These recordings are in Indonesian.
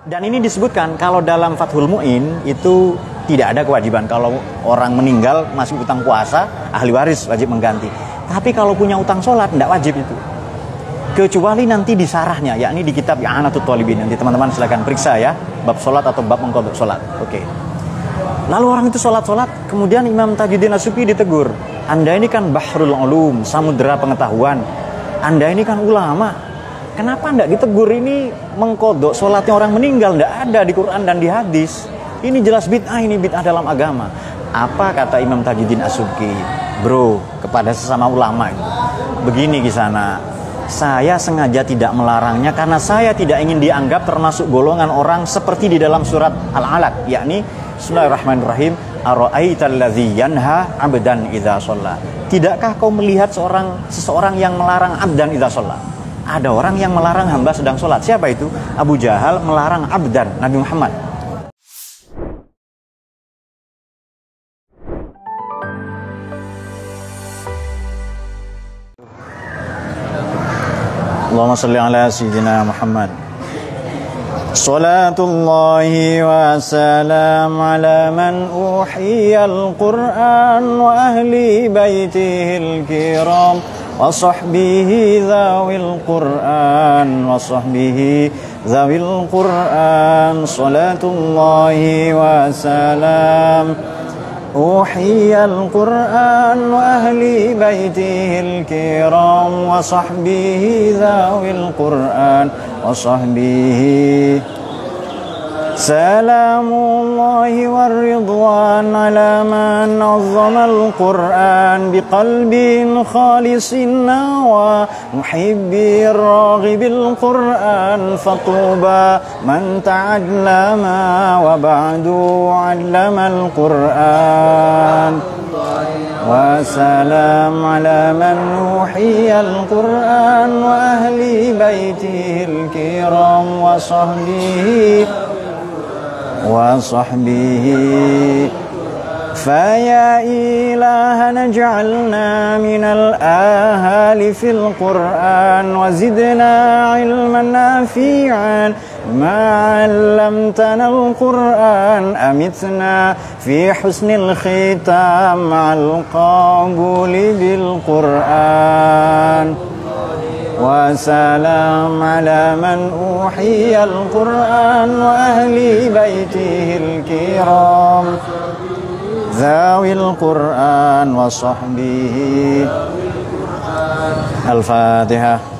Dan ini disebutkan kalau dalam Fathul Mu'in itu tidak ada kewajiban kalau orang meninggal masih utang puasa, ahli waris wajib mengganti. Tapi kalau punya utang sholat tidak wajib itu. Kecuali nanti di sarahnya, yakni di kitab Ya'anatul Talibin. Nanti teman-teman silahkan periksa ya, bab sholat atau bab mengkodok sholat. Oke. Lalu orang itu sholat-sholat, kemudian Imam Tajuddin Asufi ditegur. Anda ini kan bahrul ulum, samudera pengetahuan. Anda ini kan ulama. Kenapa tidak ditegur ini mengkodok sholatnya orang meninggal? Tidak ada di Quran dan di hadis. Ini jelas bid'ah, ini bid'ah dalam agama. Apa kata Imam Tajuddin Asufi? Bro, kepada sesama ulama itu. Begini kisana, saya sengaja tidak melarangnya karena saya tidak ingin dianggap termasuk golongan orang seperti di dalam surat Al-Alaq, yakni Bismillahirrahmanirrahim Ara'aitalladzi yanha 'abdan idza shalla. Tidakkah kau melihat seorang seseorang yang melarang abdan idza shalla? Ada orang yang melarang hamba sedang sholat. Siapa itu? Abu Jahal melarang abdan Nabi Muhammad. Allahumma salli ala sayyidina Muhammad. صلاة الله وسلام على من أوحي القرآن وأهل بيته الكرام وصحبه ذوي القرآن وصحبه ذوي القرآن صلاة الله وسلام. أوحي القرآن وأهل بيته الكرام وصحبه ذوي القرآن وصحبه سلام الله والرضوان على من نظم القرآن بقلب خالص نوى محب الراغب القرآن فطوبى من تعلم وبعد علم القرآن وسلام على من أوحي القرآن وأهل بيته الكرام وصحبه وصحبه. فيا إلهنا اجعلنا من الآهال في القرآن وزدنا علما نافعا. ما علمتنا القرآن أمتنا في حسن الختام مع القبول بالقرآن. وسلام على من أوحي القرآن وأهل بيته الكرام. ذوي القرآن وصحبه. الفاتحة.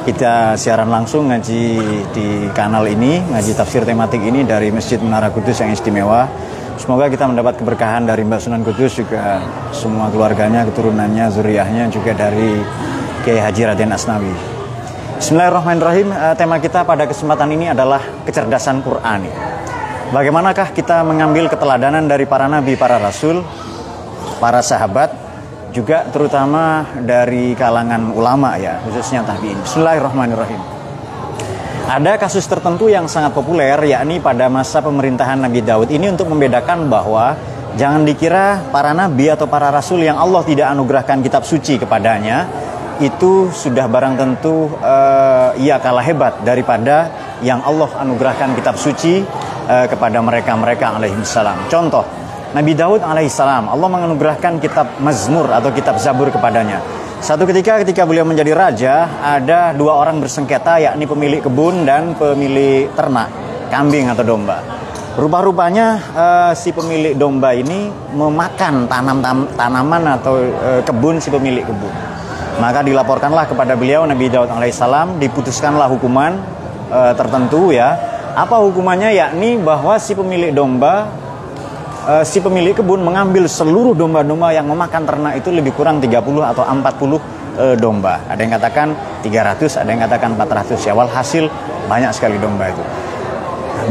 kita siaran langsung ngaji di kanal ini, ngaji tafsir tematik ini dari Masjid Menara Kudus yang istimewa. Semoga kita mendapat keberkahan dari Mbak Sunan Kudus juga semua keluarganya, keturunannya, zuriyahnya juga dari Kiai Haji Raden Asnawi. Bismillahirrahmanirrahim. Eh, tema kita pada kesempatan ini adalah kecerdasan Quran. Bagaimanakah kita mengambil keteladanan dari para nabi, para rasul, para sahabat, juga terutama dari kalangan ulama ya, khususnya tabi'in. Bismillahirrahmanirrahim. Ada kasus tertentu yang sangat populer yakni pada masa pemerintahan Nabi Daud ini untuk membedakan bahwa jangan dikira para nabi atau para rasul yang Allah tidak anugerahkan kitab suci kepadanya itu sudah barang tentu uh, ia kalah hebat daripada yang Allah anugerahkan kitab suci uh, kepada mereka-mereka alaihi salam. Contoh Nabi Daud alaihissalam Allah menganugerahkan kitab Mazmur atau kitab Zabur kepadanya. Satu ketika ketika beliau menjadi raja ada dua orang bersengketa yakni pemilik kebun dan pemilik ternak kambing atau domba. Rupa-rupanya uh, si pemilik domba ini memakan tanam tam, tanaman atau uh, kebun si pemilik kebun. Maka dilaporkanlah kepada beliau Nabi Daud alaihissalam diputuskanlah hukuman uh, tertentu ya. Apa hukumannya yakni bahwa si pemilik domba uh, si pemilik kebun mengambil seluruh domba-domba yang memakan ternak itu lebih kurang 30 atau 40 uh, uh, domba. Ada yang katakan 300, ada yang katakan 400 ya. Walhasil banyak sekali domba itu.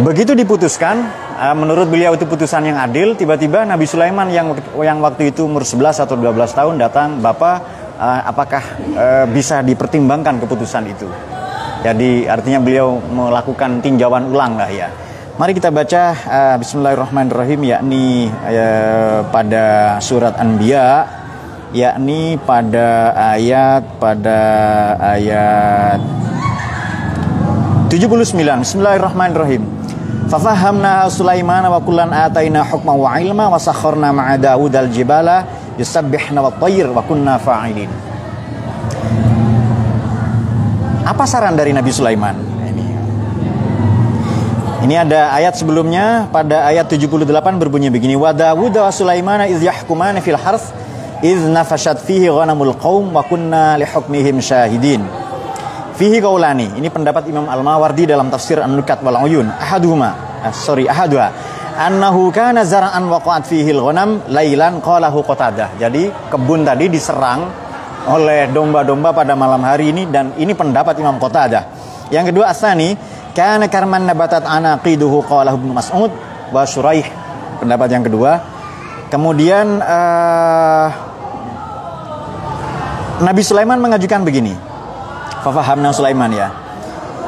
Begitu diputuskan, uh, menurut beliau itu putusan yang adil, tiba-tiba Nabi Sulaiman yang yang waktu itu umur 11 atau 12 tahun datang, "Bapak, uh, apakah uh, bisa dipertimbangkan keputusan itu?" Jadi artinya beliau melakukan tinjauan ulang lah ya. Mari kita baca uh, Bismillahirrahmanirrahim yakni uh, pada surat Anbiya yakni pada ayat pada ayat 79 Bismillahirrahmanirrahim. Fafahamna Sulaiman wa kullan ataina hukma wa ilma wa sakharna ma'a Dawud al-jibala yusabbihna wa tayr wa kunna fa'ilin. Apa saran dari Nabi Sulaiman? Ini ada ayat sebelumnya pada ayat 78 berbunyi begini wa Dawud wa Sulaiman iz yahkumana fil harth iz nafashat fihi ghanamul qaum wa kunna li hukmihim syahidin. Fihi qaulani. Ini pendapat Imam Al-Mawardi dalam tafsir An-Nukat wal Uyun. Ahaduhuma, ah, sorry, ahaduha. Annahu kana zara'an waqa'at fihi al-ghanam lailan qalahu Qatadah. Jadi kebun tadi diserang oleh domba-domba pada malam hari ini dan ini pendapat Imam Qatadah. Yang kedua asani Kana karman nabatat anaqiduhu qala Ibnu Mas'ud wa Suraih. Pendapat yang kedua. Kemudian uh, Nabi Sulaiman mengajukan begini. Fafahamna Sulaiman ya.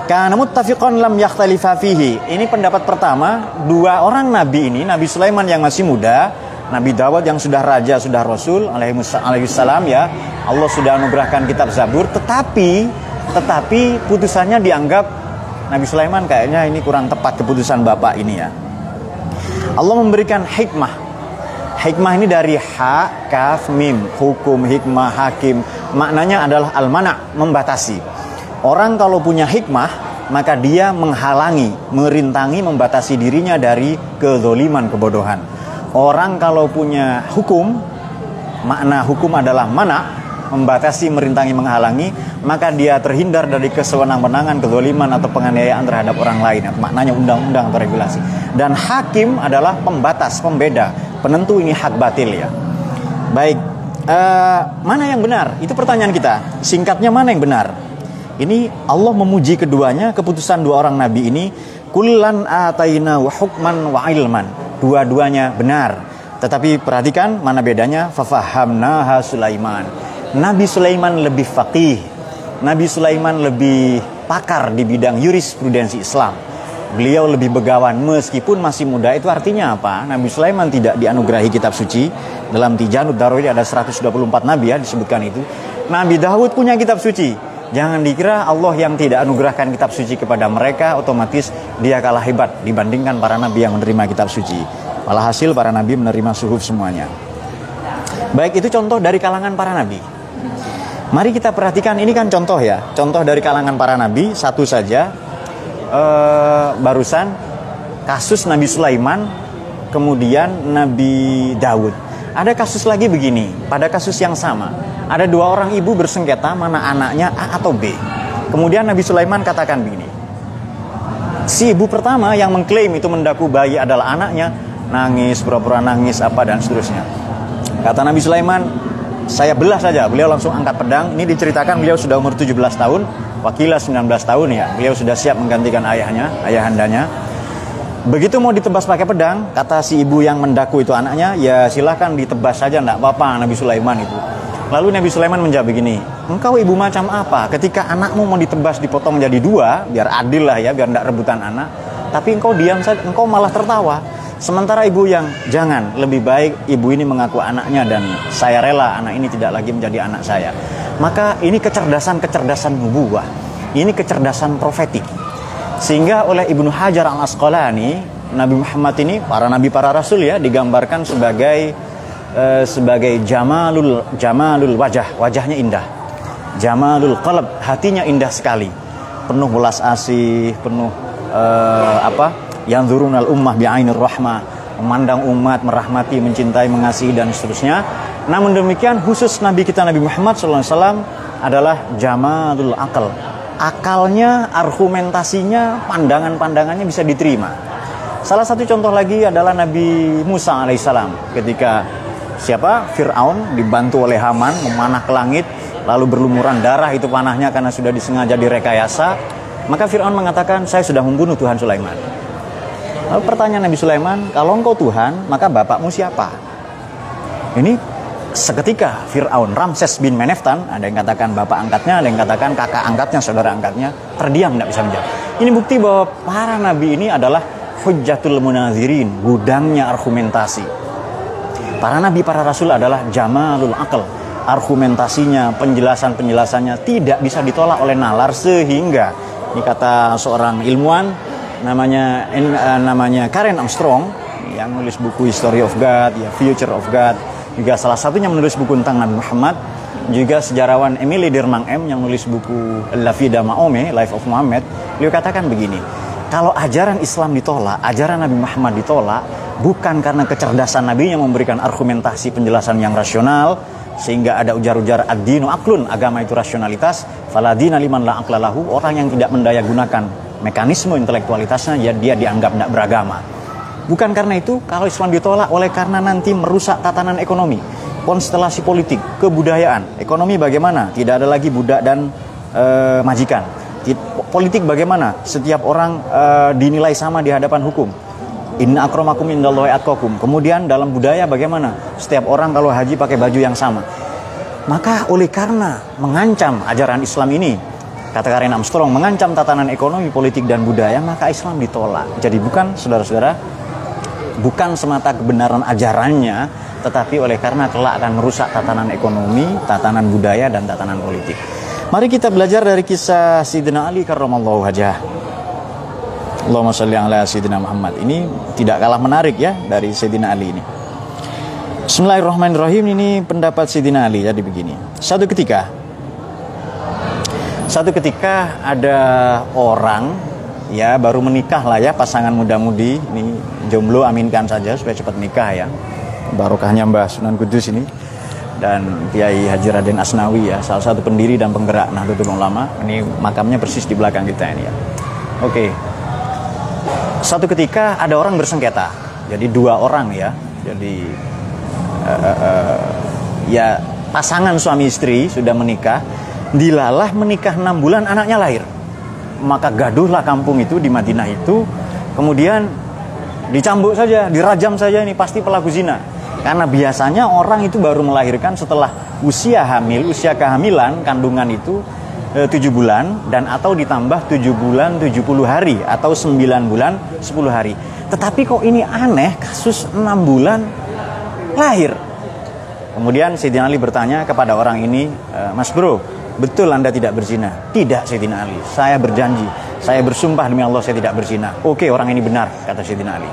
Kana muttafiqan lam yakhtalifa fihi. Ini pendapat pertama, dua orang nabi ini, Nabi Sulaiman yang masih muda, Nabi Dawud yang sudah raja, sudah rasul alaihi salam ya. Allah sudah anugerahkan kitab Zabur, tetapi tetapi putusannya dianggap Nabi Sulaiman kayaknya ini kurang tepat keputusan Bapak ini ya. Allah memberikan hikmah. Hikmah ini dari ha, kaf, mim, hukum, hikmah, hakim. Maknanya adalah al-mana, membatasi. Orang kalau punya hikmah, maka dia menghalangi, merintangi, membatasi dirinya dari kezoliman, kebodohan. Orang kalau punya hukum, makna hukum adalah mana, membatasi, merintangi, menghalangi, maka dia terhindar dari kesewenang-wenangan, kezaliman atau penganiayaan terhadap orang lain. Maknanya undang-undang atau regulasi. Dan hakim adalah pembatas, pembeda, penentu ini hak batil ya. Baik, uh, mana yang benar? Itu pertanyaan kita. Singkatnya mana yang benar? Ini Allah memuji keduanya, keputusan dua orang nabi ini, kullan ataina wa hukman wa ilman. Dua-duanya benar. Tetapi perhatikan mana bedanya? Fafahamnaha Sulaiman Nabi Sulaiman lebih faqih. Nabi Sulaiman lebih pakar di bidang jurisprudensi Islam. Beliau lebih begawan meskipun masih muda itu artinya apa? Nabi Sulaiman tidak dianugerahi kitab suci. Dalam Tijanud Daruri ada 124 nabi ya disebutkan itu. Nabi Dawud punya kitab suci. Jangan dikira Allah yang tidak anugerahkan kitab suci kepada mereka otomatis dia kalah hebat dibandingkan para nabi yang menerima kitab suci. Malah hasil para nabi menerima suhuf semuanya. Baik itu contoh dari kalangan para nabi. Mari kita perhatikan ini kan contoh ya, contoh dari kalangan para nabi satu saja. Uh, barusan kasus Nabi Sulaiman, kemudian Nabi Daud. Ada kasus lagi begini, pada kasus yang sama. Ada dua orang ibu bersengketa mana anaknya A atau B. Kemudian Nabi Sulaiman katakan begini. Si ibu pertama yang mengklaim itu mendaku bayi adalah anaknya, nangis, pura-pura nangis apa dan seterusnya. Kata Nabi Sulaiman, saya belah saja. Beliau langsung angkat pedang. Ini diceritakan beliau sudah umur 17 tahun, wakila 19 tahun ya. Beliau sudah siap menggantikan ayahnya, ayahandanya. Begitu mau ditebas pakai pedang, kata si ibu yang mendaku itu anaknya, ya silahkan ditebas saja, enggak apa-apa Nabi Sulaiman itu. Lalu Nabi Sulaiman menjawab begini, engkau ibu macam apa? Ketika anakmu mau ditebas dipotong jadi dua, biar adil lah ya, biar enggak rebutan anak. Tapi engkau diam saja, engkau malah tertawa. Sementara ibu yang jangan, lebih baik ibu ini mengaku anaknya dan saya rela anak ini tidak lagi menjadi anak saya. Maka ini kecerdasan-kecerdasan nubuah. Ini kecerdasan profetik. Sehingga oleh Ibnu Hajar al-Asqalani, Nabi Muhammad ini, para nabi para rasul ya, digambarkan sebagai uh, sebagai jamalul jamalul wajah, wajahnya indah. Jamalul qalb, hatinya indah sekali. Penuh belas asih, penuh uh, apa? Yang al ummah bi'ainir rahmah memandang umat, merahmati, mencintai, mengasihi dan seterusnya. Namun demikian khusus Nabi kita Nabi Muhammad SAW adalah jamalul akal. Akalnya, argumentasinya, pandangan-pandangannya bisa diterima. Salah satu contoh lagi adalah Nabi Musa alaihissalam ketika siapa Fir'aun dibantu oleh Haman memanah ke langit lalu berlumuran darah itu panahnya karena sudah disengaja direkayasa, maka Fir'aun mengatakan, saya sudah membunuh Tuhan Sulaiman. Lalu pertanyaan Nabi Sulaiman, kalau engkau Tuhan, maka bapakmu siapa? Ini seketika Fir'aun, Ramses bin Meneftan, ada yang katakan bapak angkatnya, ada yang katakan kakak angkatnya, saudara angkatnya, terdiam, tidak bisa menjawab. Ini bukti bahwa para nabi ini adalah hujjatul munazirin, gudangnya argumentasi. Para nabi, para rasul adalah jamalul akal. Argumentasinya, penjelasan-penjelasannya tidak bisa ditolak oleh nalar sehingga ini kata seorang ilmuwan namanya uh, namanya Karen Armstrong yang menulis buku History of God, ya Future of God, juga salah satunya menulis buku tentang Nabi Muhammad, juga sejarawan Emily Dirmang M yang menulis buku La Vida Maome, Life of Muhammad, beliau katakan begini, kalau ajaran Islam ditolak, ajaran Nabi Muhammad ditolak, bukan karena kecerdasan Nabi yang memberikan argumentasi penjelasan yang rasional, sehingga ada ujar-ujar ad-dinu aklun, agama itu rasionalitas, faladina liman la aklalahu, orang yang tidak mendaya gunakan mekanisme intelektualitasnya, ya dia dianggap tidak beragama. Bukan karena itu, kalau Islam ditolak oleh karena nanti merusak tatanan ekonomi, konstelasi politik, kebudayaan, ekonomi bagaimana? Tidak ada lagi budak dan e, majikan. Politik bagaimana? Setiap orang e, dinilai sama di hadapan hukum Inna akromakum indallahi atqakum. Kemudian dalam budaya bagaimana? Setiap orang kalau haji pakai baju yang sama. Maka oleh karena mengancam ajaran Islam ini, kata Karen Armstrong, mengancam tatanan ekonomi, politik, dan budaya, maka Islam ditolak. Jadi bukan, saudara-saudara, bukan semata kebenaran ajarannya, tetapi oleh karena kelak akan merusak tatanan ekonomi, tatanan budaya, dan tatanan politik. Mari kita belajar dari kisah Sidina Ali karramallahu wajah. Allahumma salli ala Sayyidina Muhammad. Ini tidak kalah menarik ya dari Sayyidina Ali ini. Bismillahirrahmanirrahim ini pendapat Sayyidina Ali jadi begini. Satu ketika satu ketika ada orang ya baru menikah lah ya pasangan muda-mudi. Ini jomblo aminkan saja supaya cepat nikah ya. Barokahnya Mbah Sunan Kudus ini dan Kiai Haji Raden Asnawi ya salah satu pendiri dan penggerak Nahdlatul Ulama. Ini makamnya persis di belakang kita ini ya. Oke. Satu ketika ada orang bersengketa jadi dua orang ya jadi uh, uh, ya pasangan suami istri sudah menikah dilalah menikah enam bulan anaknya lahir maka gaduhlah kampung itu di Madinah itu kemudian dicambuk saja dirajam saja ini pasti pelaku zina karena biasanya orang itu baru melahirkan setelah usia hamil usia kehamilan kandungan itu Eh, tujuh bulan dan atau ditambah tujuh bulan tujuh puluh hari atau sembilan bulan sepuluh hari. Tetapi kok ini aneh kasus enam bulan lahir. Kemudian Sayyidina Ali bertanya kepada orang ini, e, Mas Bro, betul Anda tidak berzina? Tidak Sayyidina Ali, saya berjanji, saya bersumpah demi Allah saya tidak berzina. Oke orang ini benar, kata Sayyidina Ali.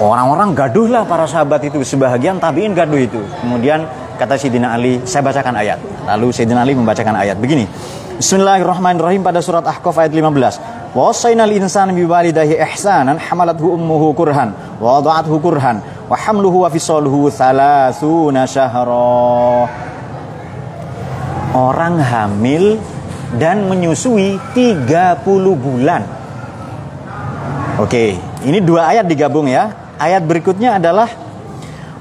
Orang-orang gaduhlah para sahabat itu, sebahagian tabiin gaduh itu. Kemudian kata Sayyidina Ali, saya bacakan ayat. Lalu Sayyidina Ali membacakan ayat begini. Bismillahirrahmanirrahim pada surat Ahqaf ayat 15. Wa wasainal insana biwalidayhi ihsanan hamalathu ummuhu kurhan wa wada'athu kurhan wa hamluhu wa fisaluhu thalathuna syahra. Orang hamil dan menyusui 30 bulan. Oke, ini dua ayat digabung ya. Ayat berikutnya adalah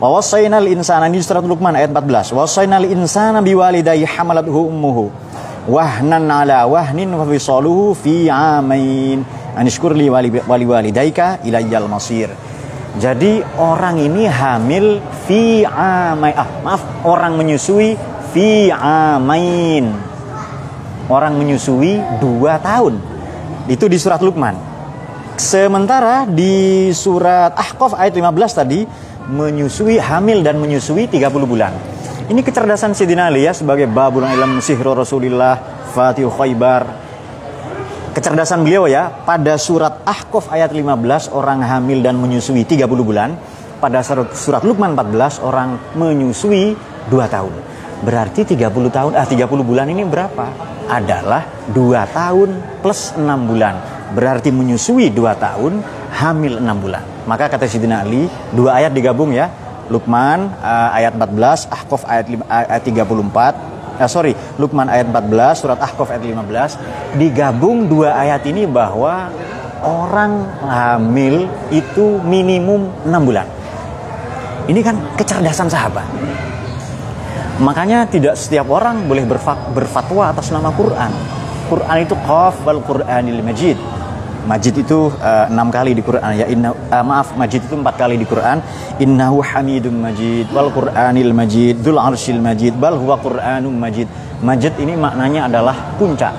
Wa wasainal insana ini surat Luqman ayat 14. Wa wasainal insana biwalidayhi hamalathu ummuhu wahnan ala wahnin wa fisaluhu fi amain anishkurli wali wali walidaika ilayyal masir jadi orang ini hamil fi amain ah maaf orang menyusui fi amain. Orang menyusui dua tahun. Itu di surat Luqman. Sementara di surat Ahqaf ayat 15 tadi menyusui hamil dan menyusui 30 bulan. Ini kecerdasan Sidina Ali ya sebagai babul ilm sihro Rasulillah, Fatih Khaybar. Kecerdasan beliau ya, pada surat Ahqaf ayat 15 orang hamil dan menyusui 30 bulan, pada surat, surat Luqman 14 orang menyusui 2 tahun. Berarti 30 tahun ah 30 bulan ini berapa? Adalah 2 tahun plus 6 bulan. Berarti menyusui 2 tahun, hamil 6 bulan. Maka kata Sidina Ali, dua ayat digabung ya, Luqman uh, ayat 14, Ahqaf ayat, ayat 34. Eh, sorry, Luqman ayat 14, surat Ahqaf ayat 15. Digabung dua ayat ini bahwa orang hamil itu minimum 6 bulan. Ini kan kecerdasan sahabat. Makanya tidak setiap orang boleh berfatwa atas nama Quran. Quran itu qaf wal Qur'anil Majid. Majid itu uh, enam kali di Quran. Ya inna uh, maaf Majid itu empat kali di Quran. Innahu hamidum majid wal Qur'anil Majid dzul arsyil majid bal huwa Qur'anum majid. Majid ini maknanya adalah puncak.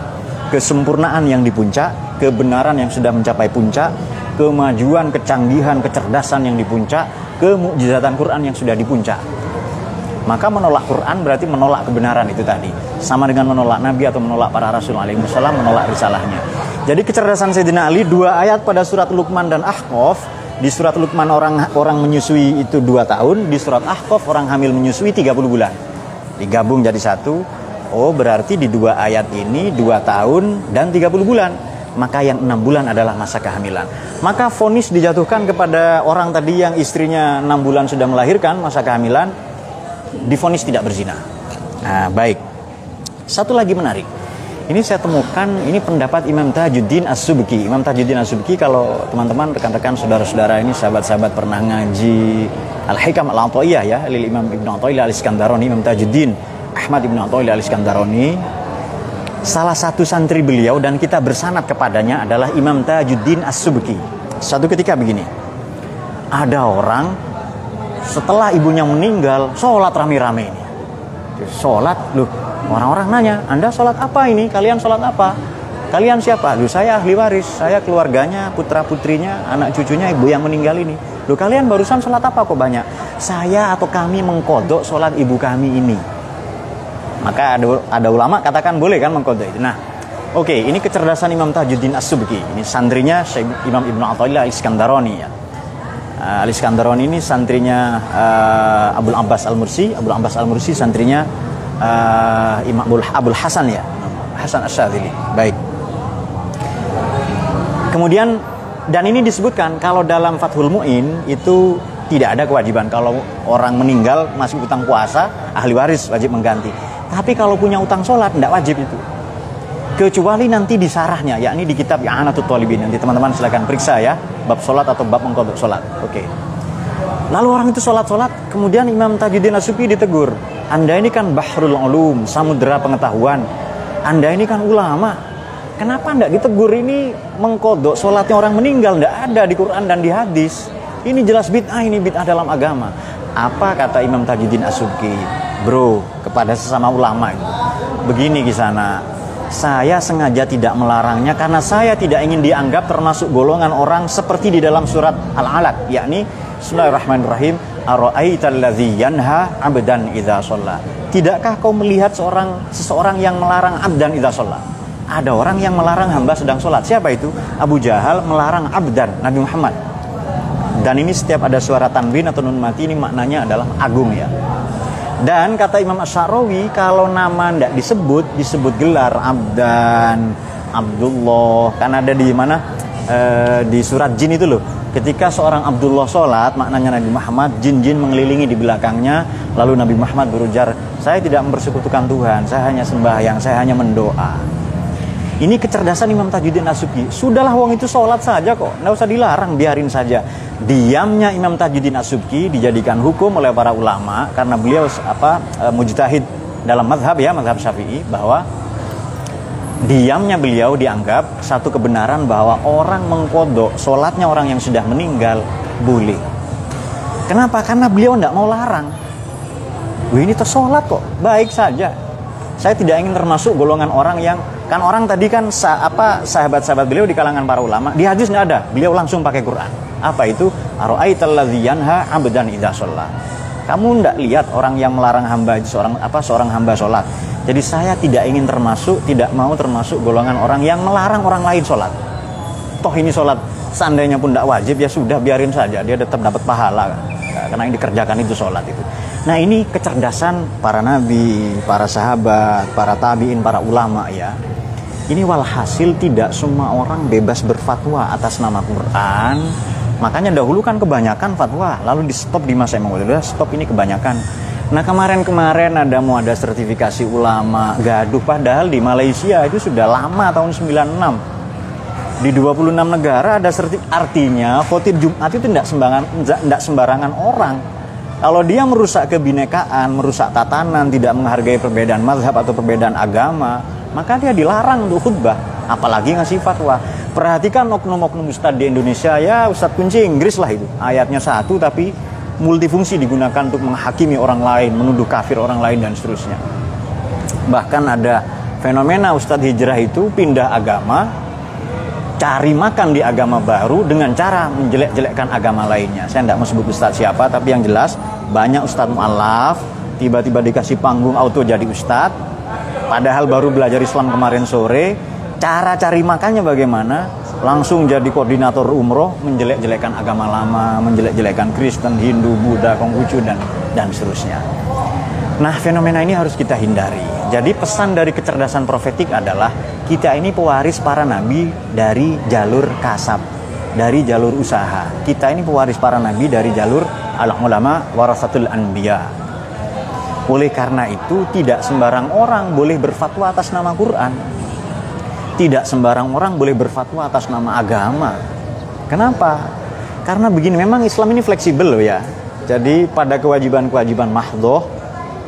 Kesempurnaan yang di puncak kebenaran yang sudah mencapai puncak kemajuan kecanggihan kecerdasan yang di puncak kemujizatan Quran yang sudah di puncak maka menolak Quran berarti menolak kebenaran itu tadi. Sama dengan menolak Nabi atau menolak para Rasul alaihi menolak risalahnya. Jadi kecerdasan Sayyidina Ali dua ayat pada surat Luqman dan Ahqaf di surat Luqman orang orang menyusui itu dua tahun, di surat Ahqaf orang hamil menyusui 30 bulan. Digabung jadi satu. Oh berarti di dua ayat ini dua tahun dan 30 bulan. Maka yang enam bulan adalah masa kehamilan. Maka fonis dijatuhkan kepada orang tadi yang istrinya enam bulan sudah melahirkan masa kehamilan difonis tidak berzina. Nah, baik. Satu lagi menarik. Ini saya temukan ini pendapat Imam Tajuddin As-Subki. Imam Tajuddin As-Subki kalau teman-teman rekan-rekan saudara-saudara ini sahabat-sahabat pernah ngaji Al-Hikam Al-Athaiyah ya, Lil Imam Ibnu Athaillah Al-Iskandaroni, Imam Tajuddin Ahmad Ibnu Athaillah Al-Iskandaroni. Salah satu santri beliau dan kita bersanat kepadanya adalah Imam Tajuddin As-Subki. Satu ketika begini. Ada orang setelah ibunya meninggal sholat rame-rame ini. Sholat? Loh orang-orang nanya anda sholat apa ini? Kalian sholat apa? Kalian siapa? Loh saya ahli waris. Saya keluarganya putra putrinya anak cucunya ibu yang meninggal ini. Loh kalian barusan sholat apa kok banyak? Saya atau kami mengkodok sholat ibu kami ini. Maka ada, ada ulama katakan boleh kan mengkodok itu. Nah oke okay, ini kecerdasan Imam Tajuddin As-Subki. Ini sandrinya Imam Ibnu Athaillah Iskandaroni ya uh, Ali Skandaron ini santrinya uh, Abdul Abbas Al Mursi, Abdul Abbas Al Mursi santrinya uh, Imam Abdul, Hasan ya, Hasan Asyadili. Baik. Kemudian dan ini disebutkan kalau dalam Fathul Muin itu tidak ada kewajiban kalau orang meninggal masih utang puasa ahli waris wajib mengganti. Tapi kalau punya utang sholat tidak wajib itu kecuali nanti di sarahnya yakni di kitab I'anatul Talibin. Nanti teman-teman silahkan periksa ya bab sholat atau bab mengkodok sholat oke. Lalu orang itu sholat-sholat kemudian Imam Tajuddin Asuki ditegur anda ini kan bahrul ulum samudera pengetahuan. Anda ini kan ulama. Kenapa anda ditegur ini mengkodok sholatnya orang meninggal? Tidak ada di Quran dan di hadis. Ini jelas bid'ah ini bid'ah dalam agama. Apa kata Imam Tajuddin Asuki bro kepada sesama ulama itu begini kisana saya sengaja tidak melarangnya karena saya tidak ingin dianggap termasuk golongan orang seperti di dalam surat Al-Alaq yakni Bismillahirrahmanirrahim Ara'aitalladzi yanha 'abdan idza shalla. Tidakkah kau melihat seorang seseorang yang melarang abdan idza shalla? Ada orang yang melarang hamba sedang sholat. Siapa itu? Abu Jahal melarang abdan Nabi Muhammad. Dan ini setiap ada suara tanwin atau nun mati ini maknanya adalah agung ya. Dan kata Imam Asy'arawi kalau nama tidak disebut disebut gelar Abdan, Abdullah. Kan ada di mana e, di surat jin itu loh. Ketika seorang Abdullah sholat, maknanya Nabi Muhammad, jin-jin mengelilingi di belakangnya, lalu Nabi Muhammad berujar, saya tidak mempersekutukan Tuhan, saya hanya sembahyang, saya hanya mendoa. Ini kecerdasan Imam Tajuddin Asuki. Sudahlah wong itu sholat saja kok, nggak usah dilarang, biarin saja. Diamnya Imam Tajuddin As-Subki dijadikan hukum oleh para ulama karena beliau apa e, mujtahid dalam madhab ya madhab syafi'i bahwa diamnya beliau dianggap satu kebenaran bahwa orang mengkodok sholatnya orang yang sudah meninggal boleh. Kenapa? Karena beliau tidak mau larang. Wih ini tersolat kok. Baik saja. Saya tidak ingin termasuk golongan orang yang kan orang tadi kan sa, apa sahabat-sahabat beliau di kalangan para ulama di hadis nggak ada beliau langsung pakai Quran apa itu? Ara'aitalladzi yanha 'abdan idza. Kamu tidak lihat orang yang melarang hamba seorang apa seorang hamba sholat. Jadi saya tidak ingin termasuk, tidak mau termasuk golongan orang yang melarang orang lain sholat. Toh ini sholat seandainya pun tidak wajib ya sudah biarin saja dia tetap dapat pahala karena yang dikerjakan itu sholat itu. Nah ini kecerdasan para nabi, para sahabat, para tabiin, para ulama ya. Ini walhasil tidak semua orang bebas berfatwa atas nama Quran, Makanya dahulu kan kebanyakan fatwa, lalu di stop di masa Imam Ghazali. Stop ini kebanyakan. Nah kemarin-kemarin ada mau ada sertifikasi ulama gaduh padahal di Malaysia itu sudah lama tahun 96 di 26 negara ada sertif artinya khotib Jumat itu tidak sembarangan tidak sembarangan orang Kalau dia merusak kebinekaan, merusak tatanan, tidak menghargai perbedaan mazhab atau perbedaan agama, maka dia dilarang untuk khutbah, apalagi ngasih fatwa. Perhatikan oknum-oknum ustadz di Indonesia, ya ustadz kunci Inggris lah itu. Ayatnya satu tapi multifungsi digunakan untuk menghakimi orang lain, menuduh kafir orang lain dan seterusnya. Bahkan ada fenomena ustadz hijrah itu pindah agama, cari makan di agama baru dengan cara menjelek-jelekkan agama lainnya. Saya tidak mau sebut ustadz siapa, tapi yang jelas banyak ustadz mu'alaf, tiba-tiba dikasih panggung auto jadi ustadz, padahal baru belajar Islam kemarin sore, cara cari makannya bagaimana? Langsung jadi koordinator umroh, menjelek-jelekkan agama lama, menjelek-jelekkan Kristen, Hindu, Buddha, Konghucu, dan, dan seterusnya. Nah, fenomena ini harus kita hindari. Jadi pesan dari kecerdasan profetik adalah kita ini pewaris para nabi dari jalur kasab, dari jalur usaha. Kita ini pewaris para nabi dari jalur al-ulama warasatul anbiya. Oleh karena itu tidak sembarang orang boleh berfatwa atas nama Quran. Tidak sembarang orang boleh berfatwa atas nama agama. Kenapa? Karena begini, memang Islam ini fleksibel loh ya. Jadi pada kewajiban-kewajiban mahdoh,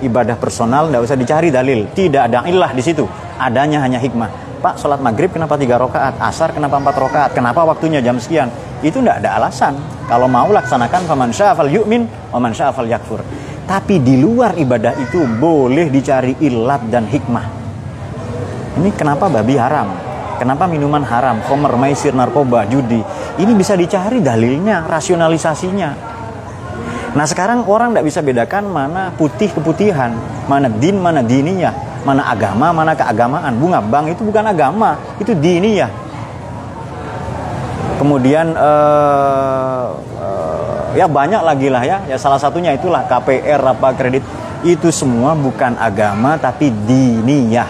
ibadah personal tidak usah dicari dalil. Tidak ada ilah di situ. Adanya hanya hikmah. Pak, sholat maghrib kenapa tiga rakaat? Asar kenapa empat rakaat? Kenapa waktunya jam sekian? Itu tidak ada alasan. Kalau mau laksanakan faman sya'afal yu'min, waman sya'afal yakfur. Tapi di luar ibadah itu boleh dicari ilat dan hikmah. Ini kenapa babi haram? Kenapa minuman haram? Khomer, maisir, narkoba, judi. Ini bisa dicari dalilnya, rasionalisasinya. Nah sekarang orang tidak bisa bedakan mana putih keputihan, mana din, mana diniyah mana agama, mana keagamaan. Bunga bang itu bukan agama, itu dini ya. Kemudian uh, ya banyak lagi lah ya. Ya salah satunya itulah KPR apa kredit itu semua bukan agama tapi diniyah.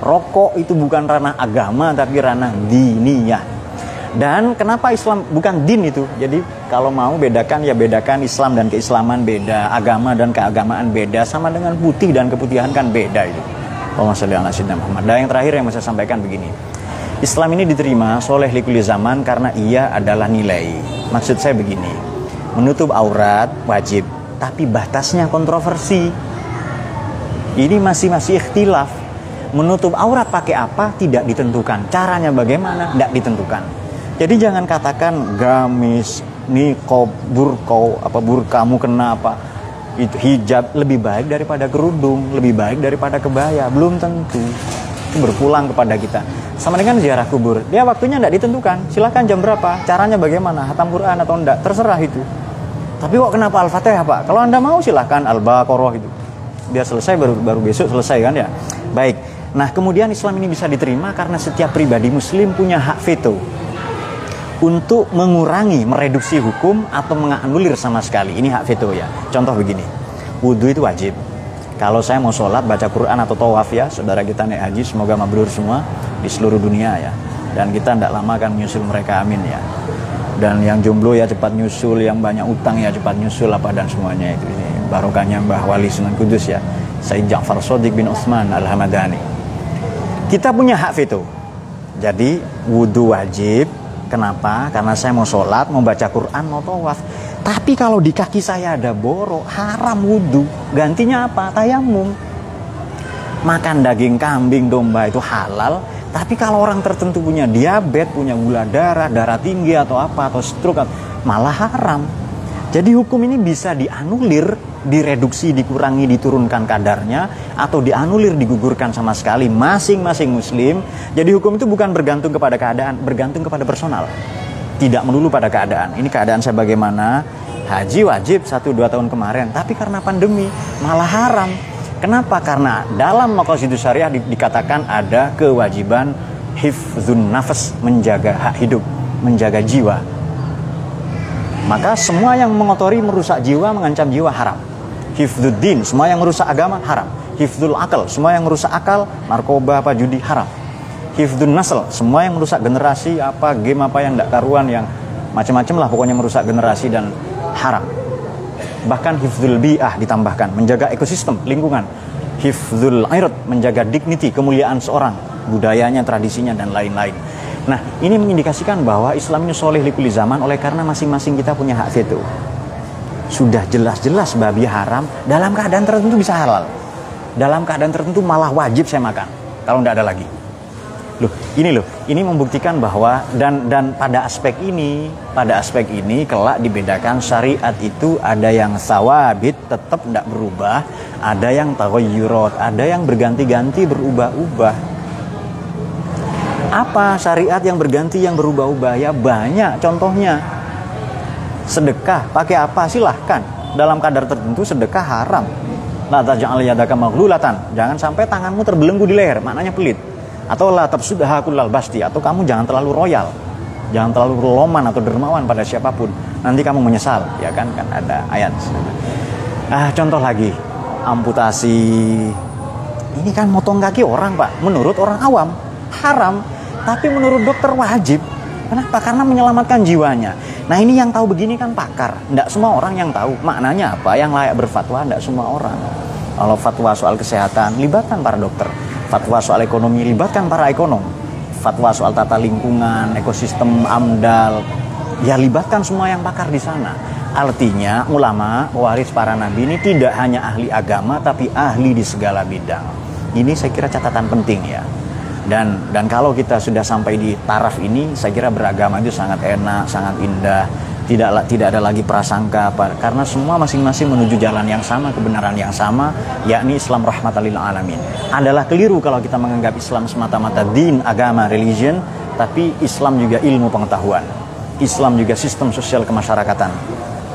Rokok itu bukan ranah agama tapi ranah diniyah. Dan kenapa Islam bukan din itu? Jadi kalau mau bedakan ya bedakan Islam dan keislaman beda, agama dan keagamaan beda, sama dengan putih dan keputihan kan beda itu. Allahumma Muhammad. Dan yang terakhir yang mau saya sampaikan begini. Islam ini diterima soleh likuli zaman karena ia adalah nilai. Maksud saya begini, menutup aurat wajib, tapi batasnya kontroversi. Ini masih masih ikhtilaf. Menutup aurat pakai apa tidak ditentukan. Caranya bagaimana tidak ditentukan. Jadi jangan katakan gamis, nikob, burkau, apa burkamu kena apa. Itu hijab lebih baik daripada kerudung, lebih baik daripada kebaya. Belum tentu. Berpulang kepada kita. Sama dengan ziarah kubur. Dia waktunya tidak ditentukan. Silahkan jam berapa, caranya bagaimana, hatam Quran atau enggak, terserah itu. Tapi kok kenapa Al-Fatihah Pak? Kalau Anda mau silahkan Al-Baqarah itu. Biar selesai baru baru besok selesai kan ya. Baik. Nah, kemudian Islam ini bisa diterima karena setiap pribadi muslim punya hak veto untuk mengurangi, mereduksi hukum atau menganulir sama sekali. Ini hak veto ya. Contoh begini, wudhu itu wajib. Kalau saya mau sholat, baca Quran atau tawaf ya, saudara kita naik haji, semoga mabrur semua di seluruh dunia ya. Dan kita tidak lama akan menyusul mereka, amin ya. Dan yang jomblo ya cepat nyusul, yang banyak utang ya cepat nyusul apa dan semuanya itu. Ini barokahnya Mbah Wali Sunan Kudus ya. Said Ja'far Sodik bin Utsman Al-Hamadani. Kita punya hak veto. Jadi wudhu wajib, Kenapa? Karena saya mau sholat, mau baca Quran, mau tawaf. Tapi kalau di kaki saya ada borok, haram wudhu. Gantinya apa? Tayamum. Makan daging kambing, domba itu halal. Tapi kalau orang tertentu punya diabetes, punya gula darah, darah tinggi atau apa, atau stroke, malah haram. Jadi hukum ini bisa dianulir, direduksi, dikurangi, diturunkan kadarnya, atau dianulir, digugurkan sama sekali masing-masing muslim. Jadi hukum itu bukan bergantung kepada keadaan, bergantung kepada personal. Tidak melulu pada keadaan. Ini keadaan saya bagaimana? Haji wajib satu dua tahun kemarin, tapi karena pandemi malah haram. Kenapa? Karena dalam maqasidus syariah di, dikatakan ada kewajiban hifzun nafas, menjaga hak hidup, menjaga jiwa maka semua yang mengotori merusak jiwa, mengancam jiwa haram. Hifduddin, semua yang merusak agama haram. Hifdul akal, semua yang merusak akal, narkoba apa judi haram. Hifdun nasl, semua yang merusak generasi apa game apa yang tidak karuan yang macam-macam lah pokoknya merusak generasi dan haram. Bahkan hifdul bi'ah ditambahkan, menjaga ekosistem, lingkungan. Hifdul airat, menjaga dignity, kemuliaan seorang, budayanya, tradisinya dan lain-lain. Nah, ini mengindikasikan bahwa Islam ini soleh likuli zaman oleh karena masing-masing kita punya hak veto. sudah jelas-jelas babi haram dalam keadaan tertentu bisa halal dalam keadaan tertentu malah wajib saya makan kalau tidak ada lagi loh ini loh ini membuktikan bahwa dan dan pada aspek ini pada aspek ini kelak dibedakan syariat itu ada yang sawabit tetap tidak berubah ada yang taghayyurat ada yang berganti-ganti berubah-ubah. Apa syariat yang berganti yang berubah-ubah? Ya banyak contohnya. Sedekah pakai apa? Silahkan. Dalam kadar tertentu sedekah haram. La taj'al jangan sampai tanganmu terbelenggu di leher maknanya pelit atau la tabsudha kullal basti atau kamu jangan terlalu royal. Jangan terlalu loman atau dermawan pada siapa pun. Nanti kamu menyesal. Ya kan? Kan ada ayat. Ah contoh lagi. Amputasi. Ini kan motong kaki orang pak. Menurut orang awam haram. Tapi menurut dokter wajib. Kenapa? Karena menyelamatkan jiwanya. Nah ini yang tahu begini kan pakar. Tidak semua orang yang tahu. Maknanya apa, yang layak berfatwa, tidak semua orang. Kalau fatwa soal kesehatan, libatkan para dokter. Fatwa soal ekonomi, libatkan para ekonom. Fatwa soal tata lingkungan, ekosistem amdal, ya libatkan semua yang pakar di sana. Artinya ulama, waris para nabi ini tidak hanya ahli agama, tapi ahli di segala bidang. Ini saya kira catatan penting ya dan dan kalau kita sudah sampai di taraf ini saya kira beragama itu sangat enak sangat indah tidak tidak ada lagi prasangka apa. Karena semua masing-masing menuju jalan yang sama kebenaran yang sama yakni Islam rahmatalil alamin. Adalah keliru kalau kita menganggap Islam semata-mata din agama religion tapi Islam juga ilmu pengetahuan. Islam juga sistem sosial kemasyarakatan.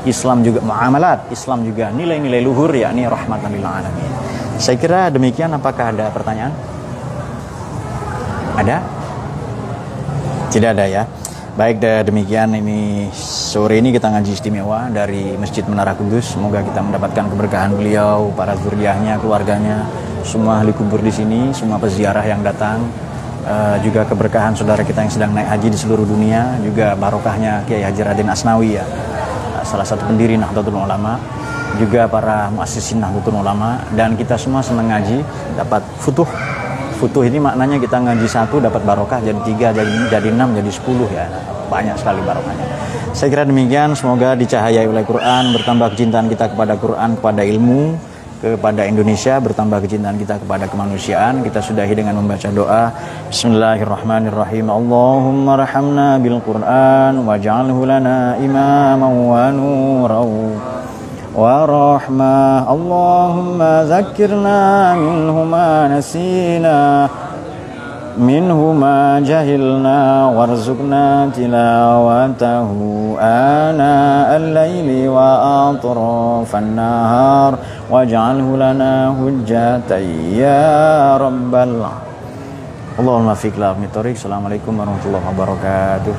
Islam juga muamalat. Islam juga nilai-nilai luhur yakni rahmatalil alamin. Saya kira demikian. Apakah ada pertanyaan? Ada? Tidak ada ya. Baik demikian ini sore ini kita ngaji istimewa dari Masjid Menara Kudus. Semoga kita mendapatkan keberkahan beliau, para zuriahnya, keluarganya, semua ahli kubur di sini, semua peziarah yang datang, uh, juga keberkahan saudara kita yang sedang naik haji di seluruh dunia, juga barokahnya Kiai Haji Raden Asnawi ya, salah satu pendiri Nahdlatul Ulama, juga para muassisin Nahdlatul Ulama dan kita semua senang ngaji, dapat futuh Futuh ini maknanya kita ngaji satu dapat barokah jadi tiga, jadi jadi enam, jadi sepuluh ya. Banyak sekali barokahnya. Saya kira demikian. Semoga dicahayai oleh Quran, bertambah kecintaan kita kepada Quran, kepada ilmu, kepada Indonesia, bertambah kecintaan kita kepada kemanusiaan. Kita sudahi dengan membaca doa. Bismillahirrahmanirrahim. Allahumma rahamna bil Quran waj'alhu lana imaman wa nurau. ورحمة. اللهم ذكرنا منه ما نسينا منه ما جهلنا وارزقنا تلاوته. آناء الليل وأطراف النهار واجعله لنا حجة يا رب العالمين اللهم فيك لا السلام عليكم ورحمة الله وبركاته.